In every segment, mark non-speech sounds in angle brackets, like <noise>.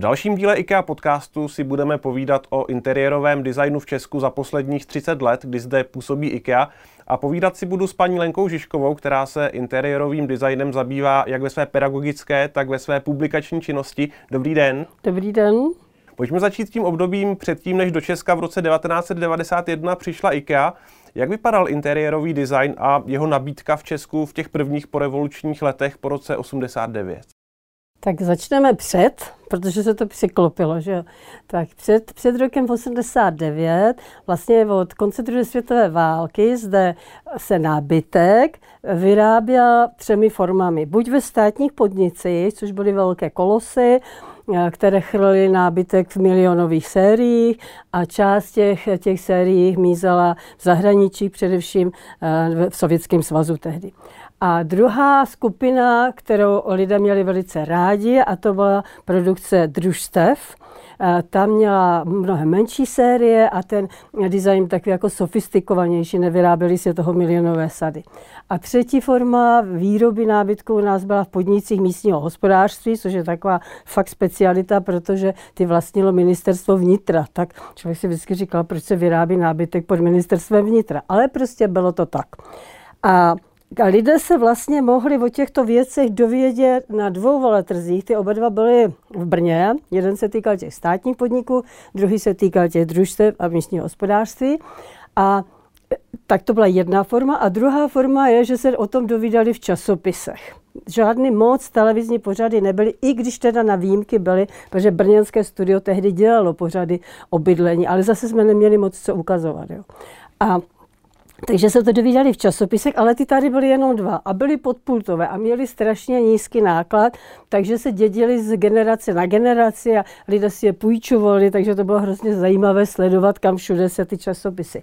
V dalším díle IKEA podcastu si budeme povídat o interiérovém designu v Česku za posledních 30 let, kdy zde působí IKEA a povídat si budu s paní Lenkou Žižkovou, která se interiérovým designem zabývá jak ve své pedagogické, tak ve své publikační činnosti. Dobrý den. Dobrý den. Pojďme začít tím obdobím předtím, než do Česka v roce 1991 přišla IKEA. Jak vypadal interiérový design a jeho nabídka v Česku v těch prvních porevolučních letech po roce 89? Tak začneme před, protože se to přiklopilo, že jo. Tak před, před rokem 89, vlastně od konce druhé světové války, zde se nábytek vyráběl třemi formami. Buď ve státních podnicích, což byly velké kolosy, které chrlily nábytek v milionových sériích a část těch, těch sérií mízela v zahraničí, především eh, v Sovětském svazu tehdy. A druhá skupina, kterou lidé měli velice rádi, a to byla produkce družstev, ta měla mnohem menší série a ten design takový jako sofistikovanější, nevyráběly se toho milionové sady. A třetí forma výroby nábytku u nás byla v podnicích místního hospodářství, což je taková fakt specialita, protože ty vlastnilo ministerstvo vnitra. Tak člověk si vždycky říkal, proč se vyrábí nábytek pod ministerstvem vnitra. Ale prostě bylo to tak. A a lidé se vlastně mohli o těchto věcech dovědět na dvou veletrzích. Ty oba dva byly v Brně. Jeden se týkal těch státních podniků, druhý se týkal těch družstev a místního hospodářství. A e, tak to byla jedna forma. A druhá forma je, že se o tom dovídali v časopisech. Žádný moc televizní pořady nebyly, i když teda na výjimky byly, protože brněnské studio tehdy dělalo pořady o bydlení, ale zase jsme neměli moc co ukazovat. Jo. A takže se to dovídali v časopisech, ale ty tady byly jenom dva a byly podpultové a měli strašně nízký náklad, takže se dědili z generace na generaci a lidé si je půjčovali, takže to bylo hrozně zajímavé sledovat, kam všude se ty časopisy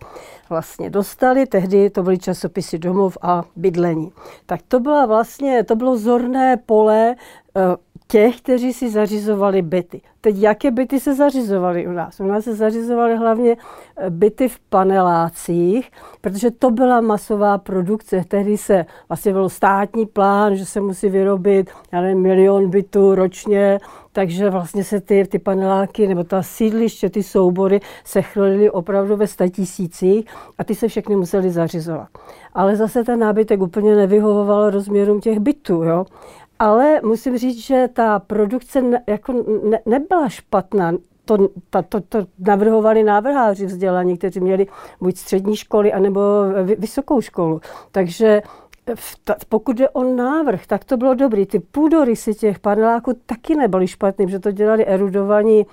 vlastně dostali. Tehdy to byly časopisy domov a bydlení. Tak to byla vlastně, to bylo zorné pole eh, těch, kteří si zařizovali byty. Teď jaké byty se zařizovaly u nás? U nás se zařizovaly hlavně eh, byty v panelácích, protože to byla masová produkce. Tehdy se vlastně byl státní plán, že se musí vyrobit já nevím, milion bytů ročně, takže vlastně se ty, ty paneláky nebo ta sídliště, ty soubory se chrlily opravdu ve statisících a ty se všechny museli zařizovat. Ale zase ten nábytek úplně nevyhovoval rozměrům těch bytů. Jo? Ale musím říct, že ta produkce jako ne, nebyla špatná. To, ta, to, to navrhovali návrháři vzdělaní, kteří měli buď střední školy, anebo vysokou školu. Takže ta, pokud je o návrh, tak to bylo dobrý. Ty půdorysy těch paneláků taky nebyly špatný, protože to dělali erudovaní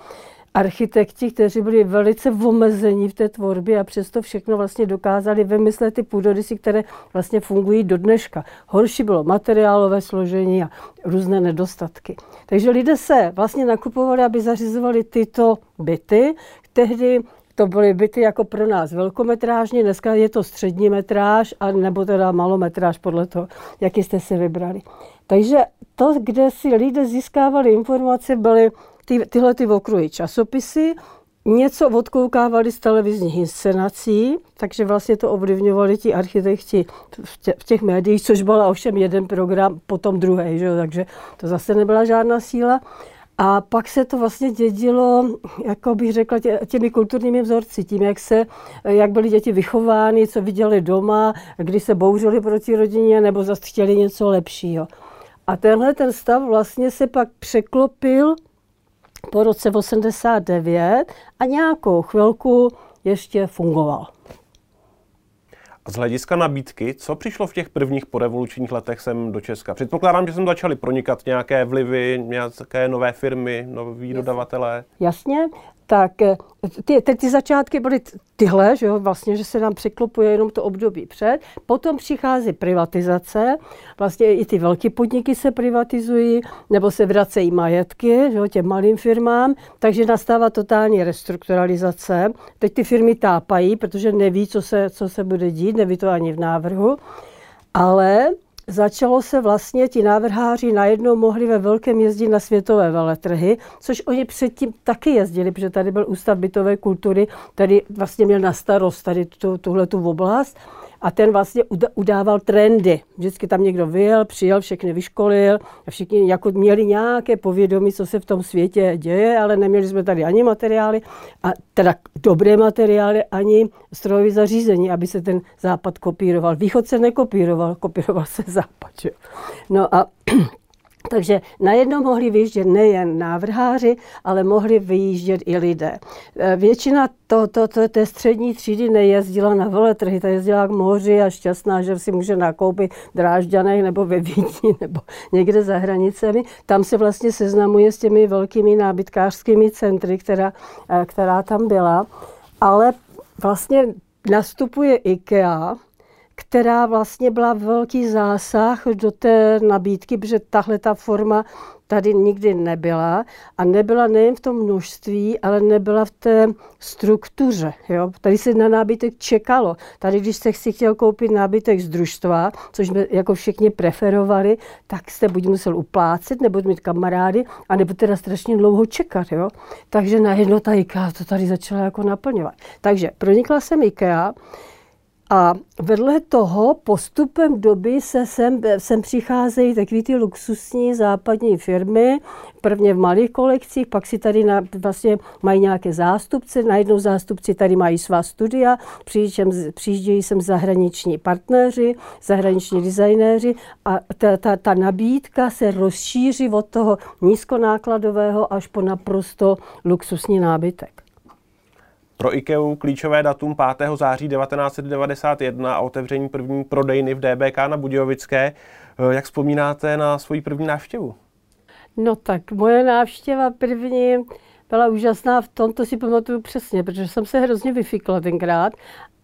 architekti, kteří byli velice omezení v té tvorbě a přesto všechno vlastně dokázali vymyslet ty půdorysy, které vlastně fungují do dneška. Horší bylo materiálové složení a různé nedostatky. Takže lidé se vlastně nakupovali, aby zařizovali tyto byty. Tehdy to byly byty jako pro nás velkometrážní, dneska je to střední metráž, a nebo teda malometráž podle toho, jaký jste si vybrali. Takže to, kde si lidé získávali informace, byly ty, tyhle ty okruhy časopisy, něco odkoukávali z televizních inscenací, takže vlastně to ovlivňovali ti architekti v, tě, v těch médiích, což byl ovšem jeden program, potom druhý, že takže to zase nebyla žádná síla. A pak se to vlastně dědilo, jako bych řekla, tě, těmi kulturními vzorci, tím, jak, se, jak byly děti vychovány, co viděli doma, kdy se bouřili proti rodině, nebo zase chtěli něco lepšího. A tenhle ten stav vlastně se pak překlopil po roce 89 a nějakou chvilku ještě fungoval. A z hlediska nabídky, co přišlo v těch prvních porevolučních letech sem do Česka? Předpokládám, že sem začaly pronikat nějaké vlivy, nějaké nové firmy, noví dodavatelé. Jasně, tak eh, ty, ty, ty začátky byly tyhle, že jo, vlastně, že se nám překlopuje jenom to období před. Potom přichází privatizace, vlastně i ty velké podniky se privatizují, nebo se vracejí majetky že jo, těm malým firmám, takže nastává totální restrukturalizace. Teď ty firmy tápají, protože neví, co se, co se bude dít, neví to ani v návrhu. Ale začalo se vlastně, ti návrháři najednou mohli ve velkém jezdit na světové veletrhy, což oni předtím taky jezdili, protože tady byl Ústav bytové kultury, tady vlastně měl na starost tady tu, tuhle tu oblast. A ten vlastně udával trendy. Vždycky tam někdo vyjel, přijel, všechny vyškolil a všichni jako měli nějaké povědomí, co se v tom světě děje, ale neměli jsme tady ani materiály, a teda dobré materiály, ani strojové zařízení, aby se ten západ kopíroval. Východ se nekopíroval, kopíroval se západ. Že? No a takže najednou mohli vyjíždět nejen návrháři, ale mohli vyjíždět i lidé. E, většina to, to, to, té střední třídy nejezdila na veletrhy, ta jezdila k moři a šťastná, že si může nakoupit v Drážďanech nebo ve Vídni <laughs> nebo někde za hranicemi. Tam se vlastně seznamuje s těmi velkými nábytkářskými centry, která, e, která tam byla. Ale vlastně nastupuje IKEA, která vlastně byla velký zásah do té nabídky, protože tahle ta forma tady nikdy nebyla. A nebyla nejen v tom množství, ale nebyla v té struktuře. Jo? Tady se na nábytek čekalo. Tady, když jste si chtěl koupit nábytek z družstva, což jsme jako všichni preferovali, tak jste buď musel uplácet, nebo mít kamarády, anebo teda strašně dlouho čekat. Jo? Takže najednou ta IKEA to tady začala jako naplňovat. Takže pronikla jsem IKEA, a vedle toho postupem doby se sem, sem přicházejí takové ty luxusní západní firmy, prvně v malých kolekcích, pak si tady na, vlastně mají nějaké zástupce, najednou zástupci tady mají svá studia, přijíždějí sem zahraniční partneři, zahraniční designéři a ta, ta, ta nabídka se rozšíří od toho nízkonákladového až po naprosto luxusní nábytek. Pro IKEA klíčové datum 5. září 1991 a otevření první prodejny v DBK na Budějovické. Eh, jak vzpomínáte na svoji první návštěvu? No tak moje návštěva první byla úžasná, v tomto si pamatuju přesně, protože jsem se hrozně vyfikla tenkrát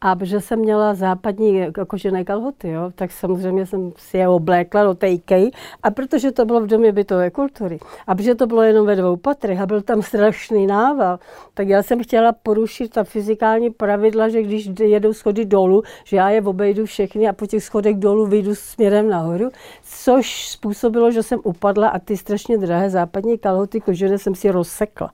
a protože jsem měla západní kožené kalhoty, jo, tak samozřejmě jsem si je oblékla do té IKEA. A protože to bylo v domě bytové kultury a protože to bylo jenom ve dvou patrech a byl tam strašný nával, tak já jsem chtěla porušit ta fyzikální pravidla, že když jedou schody dolů, že já je obejdu všechny a po těch schodech dolů vyjdu směrem nahoru, což způsobilo, že jsem upadla a ty strašně drahé západní kalhoty kožené jsem si rozsekla.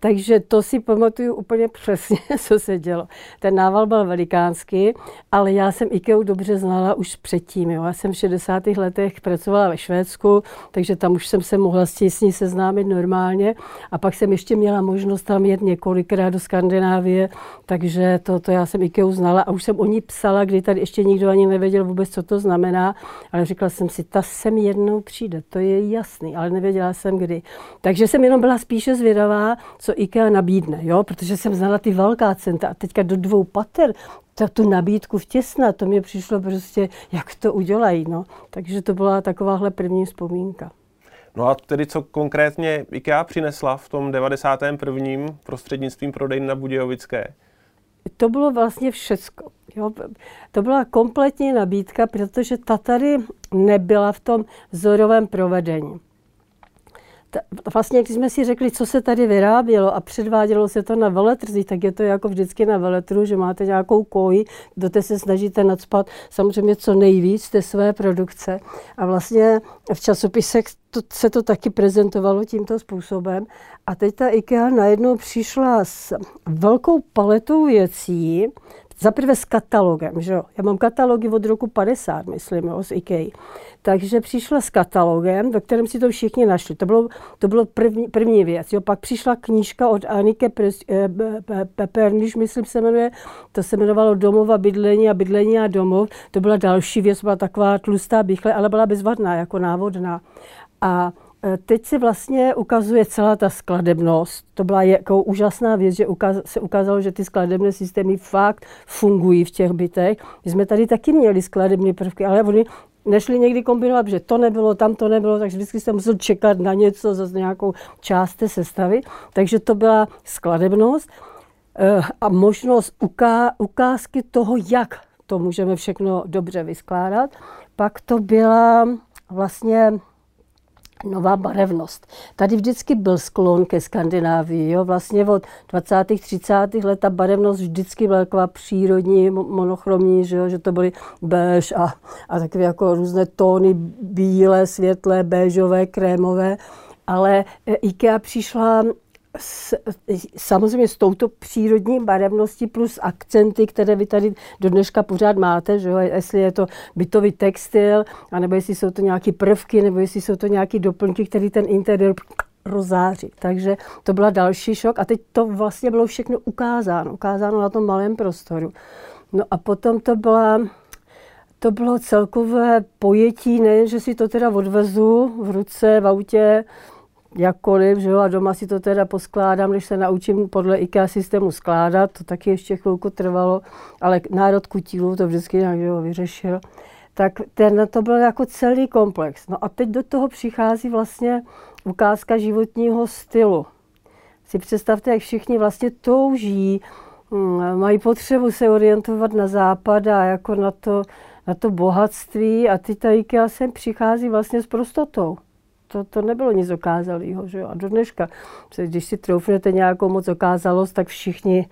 Takže to si pamatuju úplně <laughs> přesně, co se dělo. Ten nával byl veliký velikánsky, ale já jsem IKEA dobře znala už předtím. Jo. Já jsem v 60. letech pracovala ve Švédsku, takže tam už jsem se mohla s ní seznámit normálně. A pak jsem ještě měla možnost tam jet několikrát do Skandinávie, takže to, to já jsem IKEA znala a už jsem o ní psala, kdy tady ještě nikdo ani nevěděl vůbec, co to znamená, ale říkala jsem si, ta sem jednou přijde, to je jasný, ale nevěděla jsem kdy. Takže jsem jenom byla spíše zvědavá, co IKEA nabídne, jo? protože jsem znala ty velká centra a teďka do dvou pater, ta, tu nabídku vtěsnat, to mě přišlo prostě, jak to udělají. No. Takže to byla takováhle první vzpomínka. No a tedy co konkrétně IKEA přinesla v tom 91. prostřednictvím prodejny na Budějovické? To bylo vlastně všecko. Jo. To byla kompletní nabídka, protože ta tady nebyla v tom vzorovém provedení vlastně, když jsme si řekli, co se tady vyrábělo a předvádělo se to na veletrzích, tak je to jako vždycky na veletru, že máte nějakou koji, do té se snažíte nadspat samozřejmě co nejvíc té své produkce. A vlastně v časopisech to, se to taky prezentovalo tímto způsobem. A teď ta IKEA najednou přišla s velkou paletou věcí, Zaprvé s katalogem, že jo. Já mám katalogy od roku 50, myslím, jo, z IKEA. Takže přišla s katalogem, do kterém si to všichni našli. To bylo, to bylo první, první věc. Jo. Pak přišla knížka od Anike eh, Peperniš, myslím se jmenuje. To se jmenovalo Domova bydlení a bydlení a domov. To byla další věc, byla taková tlustá bychle, ale byla bezvadná, jako návodná. A teď se vlastně ukazuje celá ta skladebnost. To byla jako úžasná věc, že se ukázalo, že ty skladebné systémy fakt fungují v těch bytech. My jsme tady taky měli skladební prvky, ale oni nešli někdy kombinovat, že to nebylo, tam to nebylo, takže vždycky jsem musel čekat na něco, za nějakou část té sestavy. Takže to byla skladebnost eh, a možnost ukázky toho, jak to můžeme všechno dobře vyskládat. Pak to byla vlastně nová barevnost. Tady vždycky byl sklon ke Skandinávii. Jo? Vlastně od 20. 30. let ta barevnost vždycky byla taková přírodní, monochromní, že, jo? že to byly béž a, a takové jako různé tóny bílé, světlé, béžové, krémové. Ale e, IKEA přišla s, samozřejmě s touto přírodní barevností plus akcenty, které vy tady do dneška pořád máte, že jo? jestli je to bytový textil, anebo jestli jsou to nějaké prvky, nebo jestli jsou to nějaké doplňky, které ten interiér rozáří. Takže to byla další šok a teď to vlastně bylo všechno ukázáno, ukázáno na tom malém prostoru. No a potom to byla to bylo celkové pojetí, nejen, že si to teda odvezu v ruce, v autě, jakkoliv, že jo, a doma si to teda poskládám, když se naučím podle IKEA systému skládat, to taky ještě chvilku trvalo, ale národ kutílů to vždycky nějak jo, vyřešil. Tak ten, to byl jako celý komplex. No a teď do toho přichází vlastně ukázka životního stylu. Si představte, jak všichni vlastně touží, hm, mají potřebu se orientovat na západ a jako na to, na to bohatství a ty ta IKEA sem přichází vlastně s prostotou. To, to nebylo nic okázalého, že jo? A do dneška, když si troufnete nějakou moc okázalost, tak všichni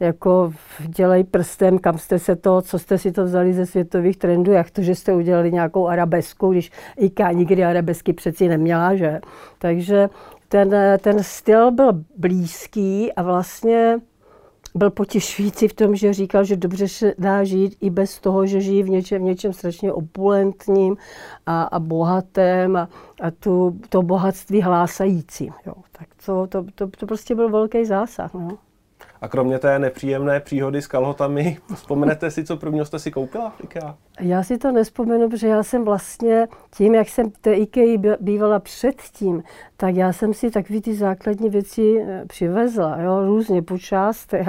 jako dělají prstem, kam jste se to, co jste si to vzali ze světových trendů, jak to, že jste udělali nějakou arabesku, když IKEA nikdy arabesky přeci neměla, že? Takže ten, ten styl byl blízký a vlastně byl potěšující v tom, že říkal, že dobře se dá žít i bez toho, že žijí v něčem, v něčem strašně opulentním a, a bohatém a, a tu, to bohatství hlásajícím. Jo. Tak to, to, to, to prostě byl velký zásah. No. A kromě té nepříjemné příhody s kalhotami, <laughs> vzpomenete si, co prvního jste si koupila v IKEA? Já si to nespomenu, protože já jsem vlastně tím, jak jsem té IKEA bývala předtím, tak já jsem si takové ty základní věci eh, přivezla, jo, různě po částech.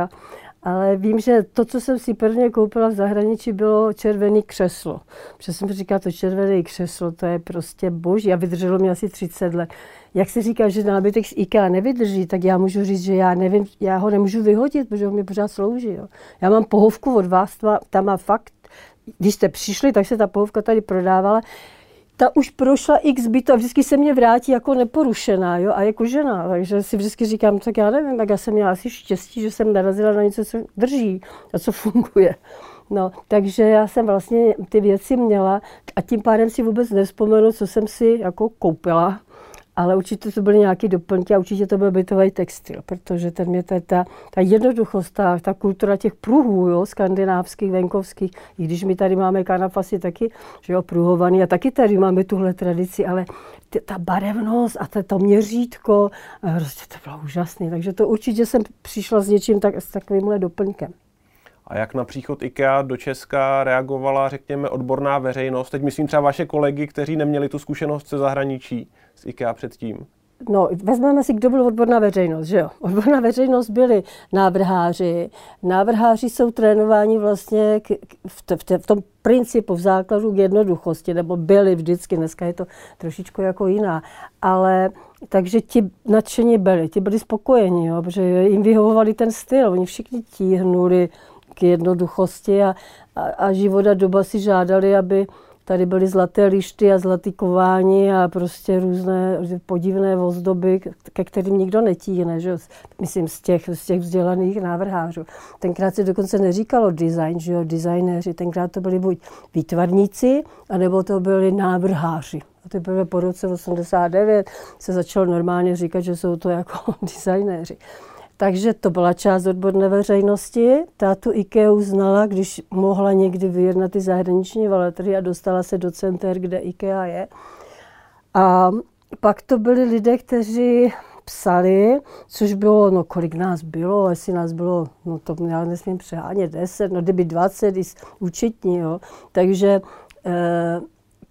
Ale vím, že to, co jsem si prvně koupila v zahraničí, bylo červený křeslo. Protože jsem říkala, to červené křeslo, to je prostě boží a vydrželo mi asi 30 let jak se říká, že nábytek z IKEA nevydrží, tak já můžu říct, že já nevím, já ho nemůžu vyhodit, protože on mi pořád slouží. Jo. Já mám pohovku od vás, tam má fakt, když jste přišli, tak se ta pohovka tady prodávala, ta už prošla x bytu a vždycky se mě vrátí jako neporušená jo, a jako žena. Takže si vždycky říkám, tak já nevím, tak já jsem měla asi štěstí, že jsem narazila na něco, co drží a co funguje. No, takže já jsem vlastně ty věci měla a tím pádem si vůbec nespomenu, co jsem si jako koupila ale určitě to byly nějaké doplňky a určitě to byl bytový textil, protože ten mě ta, ta, jednoduchost, ta, ta kultura těch pruhů, jo, skandinávských, venkovských, i když my tady máme kanafasy taky, že jo, pruhovaný a taky tady máme tuhle tradici, ale ta barevnost a ta, to měřítko, prostě to bylo úžasné, takže to určitě jsem přišla s něčím tak, s takovýmhle doplňkem. A jak na příchod IKEA do Česka reagovala, řekněme, odborná veřejnost? Teď myslím třeba vaše kolegy, kteří neměli tu zkušenost se zahraničí z IKEA předtím. No, vezmeme si, kdo byl odborná veřejnost, že jo? <laughs> Odborná veřejnost byli návrháři. Návrháři jsou trénováni vlastně k, v, t, v, t, v tom principu, v základu k jednoduchosti, nebo byli vždycky, dneska je to trošičku jako jiná. Ale takže ti nadšení byli, ti byli spokojeni, jo, protože jim vyhovovali ten styl, oni všichni tíhnuli k jednoduchosti a, a, a život a doba si žádali, aby tady byly zlaté lišty a zlatý kování a prostě různé podivné ozdoby, ke kterým nikdo netíhne, že? myslím z těch, z těch vzdělaných návrhářů. Tenkrát se dokonce neříkalo design, že jo, designéři, tenkrát to byli buď výtvarníci, anebo to byli návrháři. A teprve po roce 89 se začalo normálně říkat, že jsou to jako <laughs> designéři. Takže to byla část odborné veřejnosti. Ta tu IKEA znala, když mohla někdy vyjednat ty zahraniční veletry a dostala se do center, kde IKEA je. A pak to byli lidé, kteří psali, což bylo, no kolik nás bylo, jestli nás bylo, no to já nesmím přehánět, 10, no kdyby 20 i účetní, jo. Takže eh,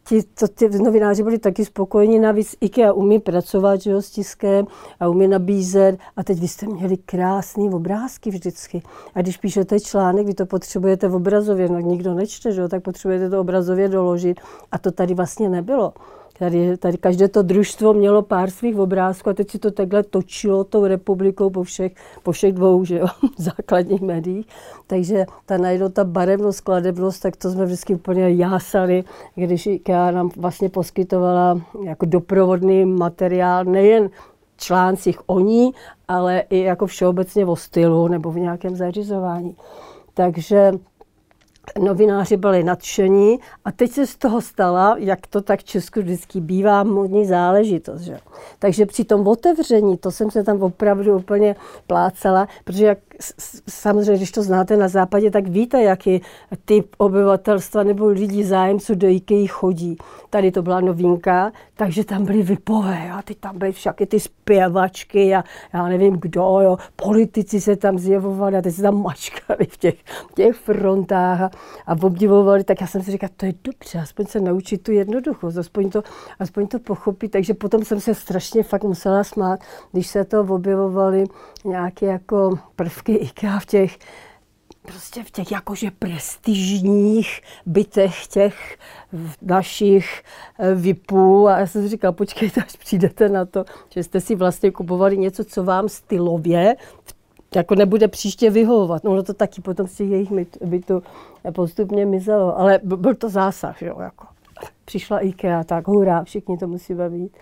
ti, to, ty novináři byli taky spokojeni, navíc IKEA umí pracovat že jo, s tiskem a umí nabízet a teď vy jste měli krásný obrázky vždycky. A když píšete článek, vy to potřebujete v obrazově, no nikdo nečte, že jo, tak potřebujete to obrazově doložit a to tady vlastně nebylo. Tady, tady každé to družstvo mělo pár svých obrázků a teď si to takhle točilo tou republikou po všech, po všech dvou že jo, <laughs> základních médiích. Takže ta najednou ta barevnost, skladebnost, tak to jsme vždycky úplně jásali, když IKEA nám vlastně poskytovala jako doprovodný materiál, nejen článcích o ní, ale i jako všeobecně o stylu nebo v nějakém zařizování. Takže novináři byli nadšení a teď se z toho stala, jak to tak Česku vždycky bývá, modní záležitost. Že? Takže při tom otevření, to jsem se tam opravdu úplně plácala, protože jak, samozřejmě, když to znáte na západě, tak víte, jaký typ obyvatelstva nebo lidí zájemců do IKEA chodí. Tady to byla novinka, takže tam byly vypové a ty tam byly všaky ty zpěvačky a já nevím kdo, jo, politici se tam zjevovali a teď se tam mačkali v těch, těch frontách a, a obdivovali, tak já jsem si říkala, to je dobře, aspoň se naučit tu jednoduchost, aspoň to, aspoň to pochopit, takže potom jsem se strašně fakt musela smát, když se to objevovaly nějaké jako prvky IKEA v těch prostě v těch jakože prestižních bytech těch našich eh, VIPů a já jsem si říkala, počkejte, až přijdete na to, že jste si vlastně kupovali něco, co vám stylově jako nebude příště vyhovovat. No, to taky potom těch jejich bytů postupně mizelo, ale byl to zásah, jo, jako. Přišla IKEA, tak hurá, všichni to musí bavit.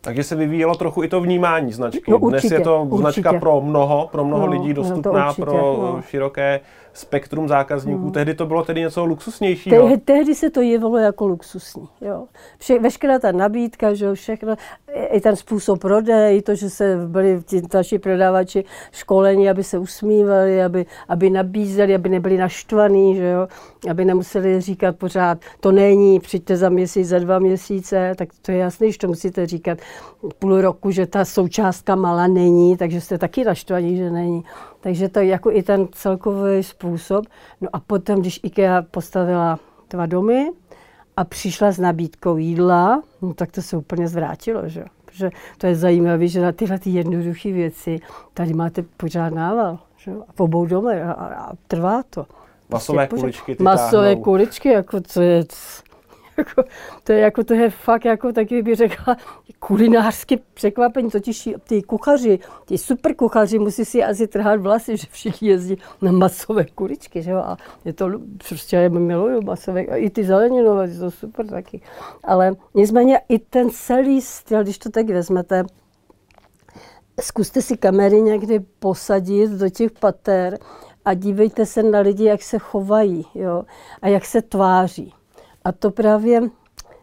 Takže se vyvíjelo trochu i to vnímání značky. No, určitě, Dnes je to značka určitě. pro mnoho, pro mnoho no, lidí dostupná, no určitě, pro no. široké spektrum zákazníků. Hmm. Tehdy to bylo tedy něco luxusnějšího? Tehdy, tehdy se to jevilo jako luxusní. Jo. Vše, veškerá ta nabídka, že jo, všechno, i ten způsob prodej, to, že se byli ti naši prodávači školení, aby se usmívali, aby, aby nabízeli, aby nebyli naštvaní, že jo, aby nemuseli říkat pořád, to není, přijďte za měsíc, za dva měsíce, tak to je jasné, že to musíte říkat půl roku, že ta součástka malá není, takže jste taky naštvaní, že není. Takže to je jako i ten celkový způsob. No a potom, když IKEA postavila dva domy a přišla s nabídkou jídla, no tak to se úplně zvrátilo, že Protože to je zajímavé, že na tyhle ty jednoduché věci tady máte pořád nával. Že? A v obou domech a, a, a trvá to. Masové prostě kuličky ty Masové táhnou. kuličky, jako to je jako, to je jako, to je fakt jako taky bych řekla kulinářské překvapení, totiž ty kuchaři, ty super kuchaři musí si asi trhat vlasy, že všichni jezdí na masové kuličky, že jo, a je to, prostě já miluju masové, a i ty zeleninové, jsou super taky. Ale nicméně i ten celý styl, když to tak vezmete, zkuste si kamery někdy posadit do těch pater a dívejte se na lidi, jak se chovají jo, a jak se tváří. A to právě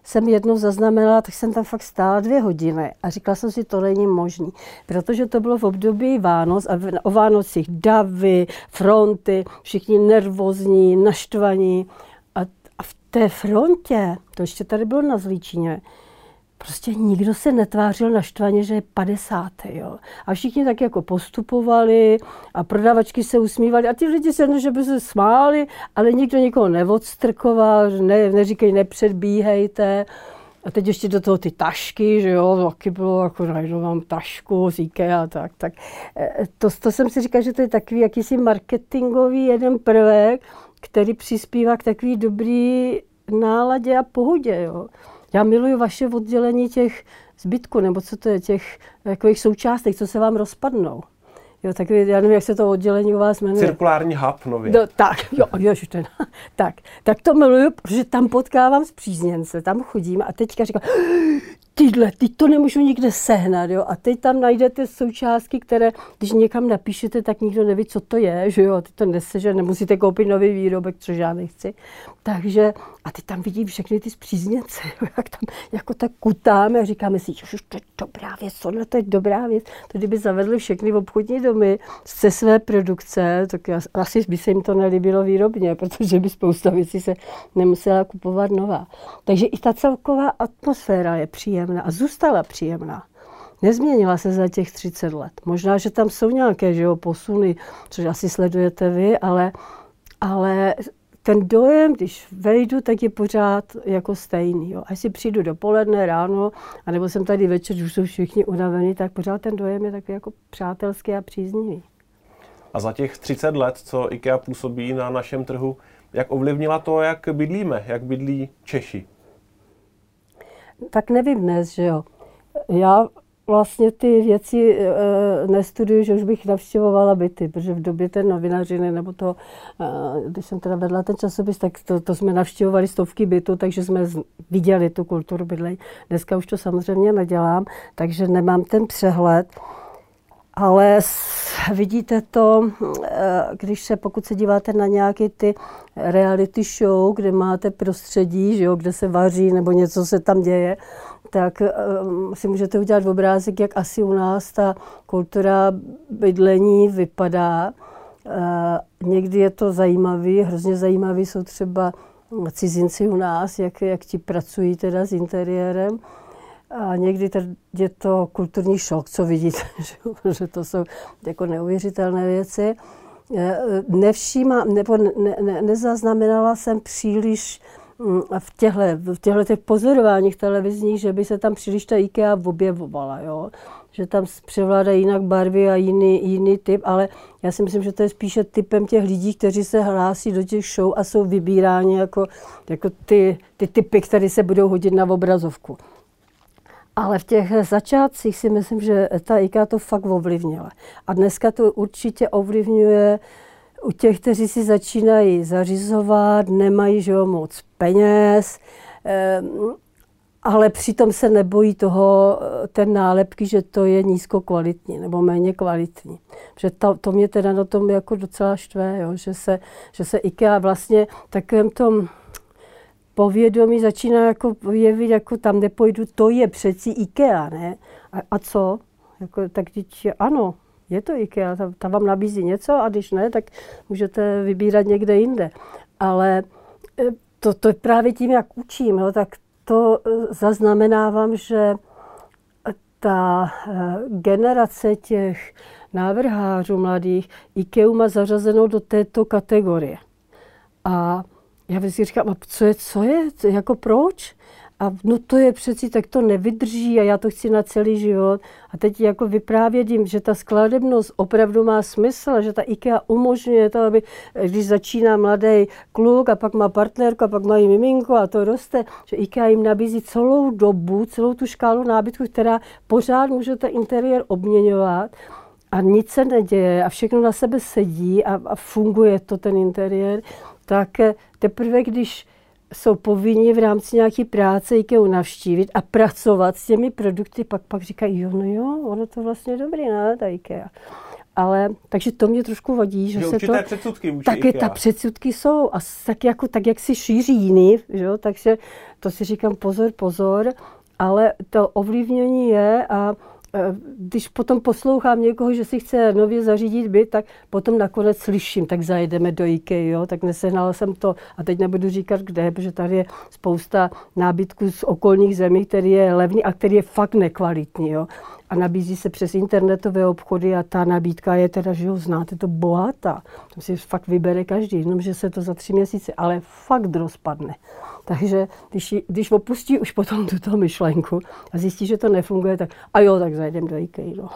jsem jednou zaznamenala, tak jsem tam fakt stála dvě hodiny a říkala jsem si, to není možný, protože to bylo v období Vánoc a o Vánocích davy, fronty, všichni nervózní, naštvaní. A, a v té frontě, to ještě tady bylo na Zlíčině, prostě nikdo se netvářil naštvaně, že je 50. Jo. A všichni tak jako postupovali a prodavačky se usmívali a ty lidi se, že by se smáli, ale nikdo nikoho neodstrkoval, ne, neříkej nepředbíhejte. A teď ještě do toho ty tašky, že jo, taky bylo jako najednou mám tašku z IKEA, tak, tak. E, to, to jsem si říkal, že to je takový jakýsi marketingový jeden prvek, který přispívá k takový dobrý náladě a pohodě, jo. Já miluji vaše oddělení těch zbytků, nebo co to je, těch takových součástek, co se vám rozpadnou. Jo, tak já nevím, jak se to oddělení u vás jmenuje. Cirkulární hub nově. No, tak, jo, jo, ten, <laughs> tak, tak to miluju, protože tam potkávám zpřízněnce, tam chodím a teďka říkám, tyhle, ty to nemůžu nikde sehnat, jo. A teď tam najdete součástky, které, když někam napíšete, tak nikdo neví, co to je, že jo. Ty to neseže, nemusíte koupit nový výrobek, což já nechci. Takže, a ty tam vidím všechny ty zpřízněnce, jo, jak tam jako tak kutáme a říkáme si, že to je dobrá věc, tohle to je dobrá věc. To kdyby zavedli všechny obchodní domy ze své produkce, tak asi by se jim to nelíbilo výrobně, protože by spousta věcí se nemusela kupovat nová. Takže i ta celková atmosféra je příjemná a zůstala příjemná. Nezměnila se za těch 30 let. Možná, že tam jsou nějaké že jo, posuny, což asi sledujete vy, ale, ale ten dojem, když vejdu, tak je pořád jako stejný. Jo. Až si přijdu dopoledne, ráno, anebo jsem tady večer, už jsou všichni unavení, tak pořád ten dojem je takový jako přátelský a příznivý. A za těch 30 let, co IKEA působí na našem trhu, jak ovlivnila to, jak bydlíme, jak bydlí Češi? Tak nevím dnes, že jo. Já vlastně ty věci e, nestuduju, že už bych navštěvovala byty, protože v době té novinařiny, nebo to, e, když jsem teda vedla ten časopis, tak to, to jsme navštěvovali stovky bytů, takže jsme viděli tu kulturu bydlení. Dneska už to samozřejmě nedělám, takže nemám ten přehled. Ale vidíte to, eh, když se, pokud se díváte na nějaké ty reality show, kde máte prostředí, že jo, kde se vaří nebo něco se tam děje, tak um, si můžete udělat obrázek, jak asi u nás ta kultura bydlení vypadá. Uh, někdy je to zajímavý, hrozně zajímavý jsou třeba cizinci u nás, jak, jak ti pracují teda s interiérem. A někdy je to kulturní šok, co vidíte, <laughs> že to jsou jako neuvěřitelné věci. Eh, nevšíma, nebo ne, ne, nezaznamenala jsem příliš mm, v těchto, v těchto těch pozorováních televizních, že by se tam příliš ta IKEA objevovala, jo? že tam převládají jinak barvy a jiný, jiný typ, ale já si myslím, že to je spíše typem těch lidí, kteří se hlásí do těch show a jsou vybíráni jako, jako ty, ty typy, které se budou hodit na obrazovku. Ale v těch začátcích si myslím, že ta IKEA to fakt ovlivnila. A dneska to určitě ovlivňuje u těch, kteří si začínají zařizovat, nemají že jo, moc peněz, ehm, ale přitom se nebojí toho, ten nálepky, že to je nízkokvalitní nebo méně kvalitní. Že to, to mě teda na tom jako docela štve, jo, že, se, že se IKEA vlastně takovém tom povědomí začíná jako jevit, jako tam nepojdu, to je přeci IKEA, ne? A, a co? Jako, tak teď ano, je to IKEA, ta, ta vám nabízí něco a když ne, tak můžete vybírat někde jinde. Ale e, to, to je právě tím, jak učím, jo, tak to e, zaznamenávám, že ta e, generace těch návrhářů mladých IKEA má zařazenou do této kategorie. A já si říkám, a co je, co je, jako proč? A no to je přeci, tak to nevydrží a já to chci na celý život. A teď jako vyprávět jim, že ta skladebnost opravdu má smysl, že ta IKEA umožňuje to, aby když začíná mladý kluk a pak má partnerku a pak mají miminko a to roste, že IKEA jim nabízí celou dobu, celou tu škálu nábytku, která pořád může ten interiér obměňovat a nic se neděje a všechno na sebe sedí a, a funguje to ten interiér, tak eh, teprve když jsou povinni v rámci nějaké práce IKEA navštívit a pracovat s těmi produkty, pak pak říkají, jo, no jo, ono to vlastně dobrý, ne, ta IKEA. Ale, takže to mě trošku vadí, že, že se to... předsudky Taky ta předsudky jsou a tak, jako, tak jak si šíří jiný, že takže to si říkám pozor, pozor, ale to ovlivnění je a když potom poslouchám někoho, že si chce nově zařídit byt, tak potom nakonec slyším, tak zajedeme do IKEA, jo? tak nesehnala jsem to a teď nebudu říkat kde, protože tady je spousta nábytků z okolních zemí, který je levný a který je fakt nekvalitní. Jo? A nabízí se přes internetové obchody a ta nabídka je teda, že ho znáte, to bohatá. To si fakt vybere každý, jenomže se to za tři měsíce, ale fakt rozpadne. Takže když, když opustí už potom tuto myšlenku a zjistí, že to nefunguje, tak a jo, tak zajdem do IKEA. No.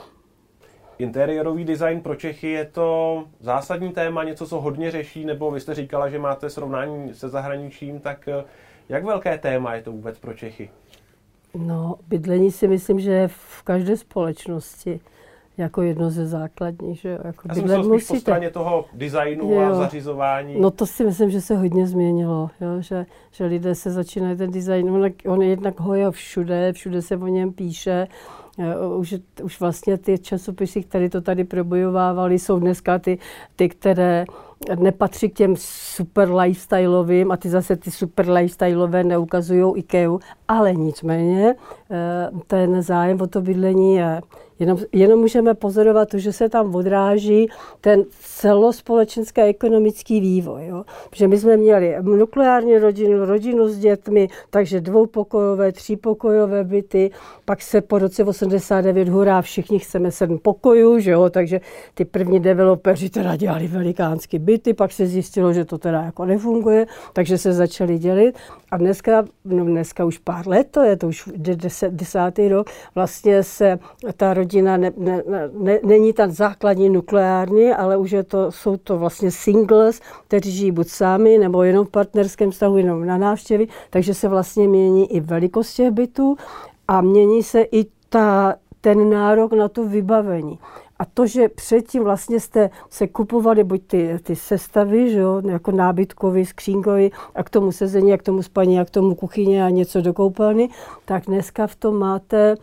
Interiérový design pro Čechy je to zásadní téma, něco, co hodně řeší, nebo vy jste říkala, že máte srovnání se zahraničím, tak eh, jak velké téma je to vůbec pro Čechy? No, bydlení si myslím, že je v každé společnosti jako jedno ze základních. Že jako Já jsem myslel musíte. po straně toho designu jo. a zařizování. No to si myslím, že se hodně změnilo, jo? Že, že lidé se začínají ten design, on, on jednak ho je všude, všude se o něm píše, už, už vlastně ty časopisy, které to tady probojovávaly, jsou dneska ty, ty které nepatří k těm super lifestyleovým a ty zase ty super lifestyleové neukazují IKEA, ale nicméně eh, ten zájem o to bydlení je. Jenom, jenom můžeme pozorovat to, že se tam odráží ten celospolečenský ekonomický vývoj. Jo? Protože my jsme měli nukleární rodinu, rodinu s dětmi, takže dvoupokojové, třípokojové byty, pak se po roce 89 hurá, všichni chceme sedm pokojů, že jo? takže ty první developeři teda dělali velikánský byty, pak se zjistilo, že to teda jako nefunguje, takže se začali dělit a dneska, no dneska už pár let, to je to už deset, desátý rok, vlastně se ta rodina ne, ne, ne, není ta základní nukleární, ale už je to, jsou to vlastně singles, kteří žijí buď sami, nebo jenom v partnerském vztahu, jenom na návštěvy, takže se vlastně mění i velikost těch bytů a mění se i ta, ten nárok na to vybavení. A to, že předtím vlastně jste se kupovali buď ty, ty sestavy, že jo, jako nábytkový, skřínkový, a k tomu sezení, a k tomu spaní, a k tomu kuchyně a něco do koupelny, tak dneska v tom máte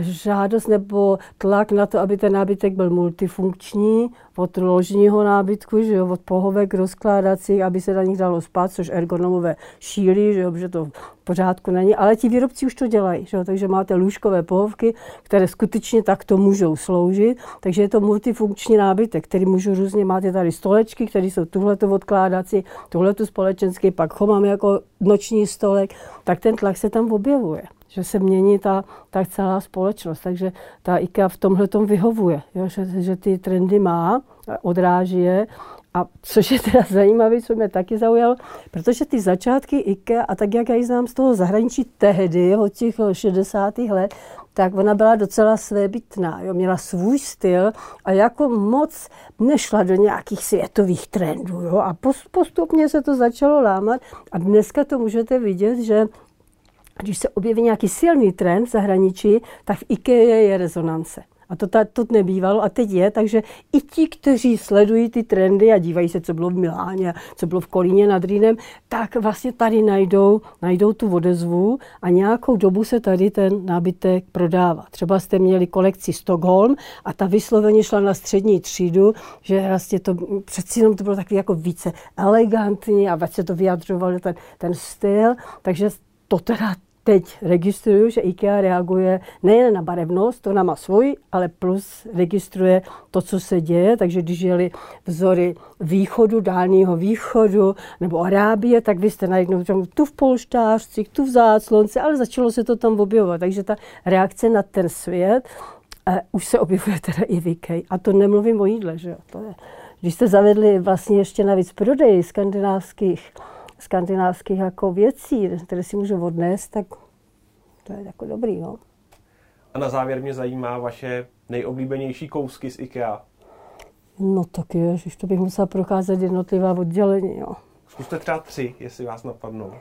žádost nebo tlak na to, aby ten nábytek byl multifunkční, od ložního nábytku, že jo, od pohovek rozkládacích, aby se na nich dalo spát, což ergonomové šílí, že, jo, že to v pořádku není, ale ti výrobci už to dělají, že jo, takže máte lůžkové pohovky, které skutečně takto můžou sloužit, takže je to multifunkční nábytek, který můžu různě, máte tady stolečky, které jsou tuhleto odkládací, tuhleto společenský, pak ho mám jako noční stolek, tak ten tlak se tam objevuje že se mění ta, ta celá společnost. Takže ta IKEA v tomhle tom vyhovuje, jo, že, že ty trendy má, odráží je. A což je teda zajímavé, co mě taky zaujalo, protože ty začátky IKEA, a tak jak já ji znám z toho zahraničí tehdy, od těch 60. let, tak ona byla docela svébytná, jo, měla svůj styl a jako moc nešla do nějakých světových trendů. Jo, a postupně se to začalo lámat a dneska to můžete vidět, že když se objeví nějaký silný trend v zahraničí, tak v IKEA je rezonance. A to, to nebývalo a teď je, takže i ti, kteří sledují ty trendy a dívají se, co bylo v Miláně, co bylo v Kolíně nad Rýnem, tak vlastně tady najdou, najdou tu odezvu a nějakou dobu se tady ten nábytek prodává. Třeba jste měli kolekci Stockholm a ta vysloveně šla na střední třídu, že vlastně to přeci jenom to bylo takový jako více elegantní a se to vyjadřovalo ten, ten styl, takže to teda teď registruju, že IKEA reaguje nejen na barevnost, to má svůj, ale plus registruje to, co se děje. Takže když jeli vzory východu, dálního východu nebo Arábie, tak vy jste najednou tu v polštářcích, tu v záclonce, ale začalo se to tam objevovat. Takže ta reakce na ten svět eh, už se objevuje teda i v IKEA. A to nemluvím o jídle, že jo. To je. Když jste zavedli vlastně ještě navíc prodej skandinávských skandinávských jako věcí, které si můžu odnést, tak to je jako dobrý. No. A na závěr mě zajímá vaše nejoblíbenější kousky z IKEA. No tak je, že to bych musela procházet jednotlivá oddělení. Jo. Zkuste třeba tři, jestli vás napadnou.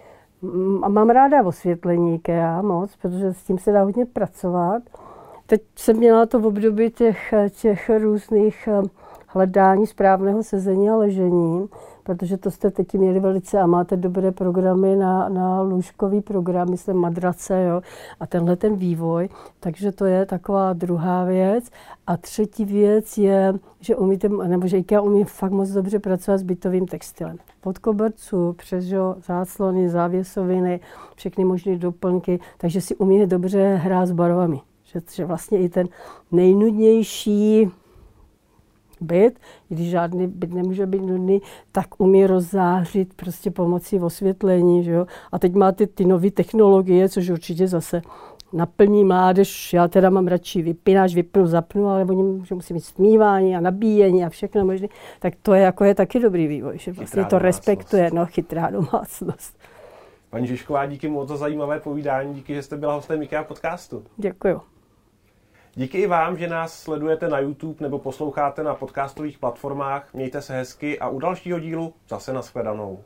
A mám ráda osvětlení IKEA moc, protože s tím se dá hodně pracovat. Teď jsem měla to v období těch, těch různých eh, hledání správného sezení a ležení protože to jste teď měli velice a máte dobré programy na, na lůžkový program, myslím madrace, jo, a tenhle ten vývoj, takže to je taková druhá věc. A třetí věc je, že umíte, nebo že IKEA umí fakt moc dobře pracovat s bytovým textilem. Pod koberců, přes jo, záclony, závěsoviny, všechny možné doplňky, takže si umí dobře hrát s barvami. Že, že vlastně i ten nejnudnější byt, když žádný byt nemůže být nudný, tak umí rozzářit prostě pomocí osvětlení. Že jo? A teď máte ty nové technologie, což určitě zase naplní mládež. Já teda mám radši vypínáč, vypnu, zapnu, ale oni že musí mít smívání a nabíjení a všechno možné. Tak to je, jako je taky dobrý vývoj, že vlastně chytrá to respektuje, no, chytrá domácnost. Paní Žižková, díky moc za zajímavé povídání, díky, že jste byla hostem IKEA podcastu. Děkuji. Díky i vám, že nás sledujete na YouTube nebo posloucháte na podcastových platformách. Mějte se hezky a u dalšího dílu zase nashledanou.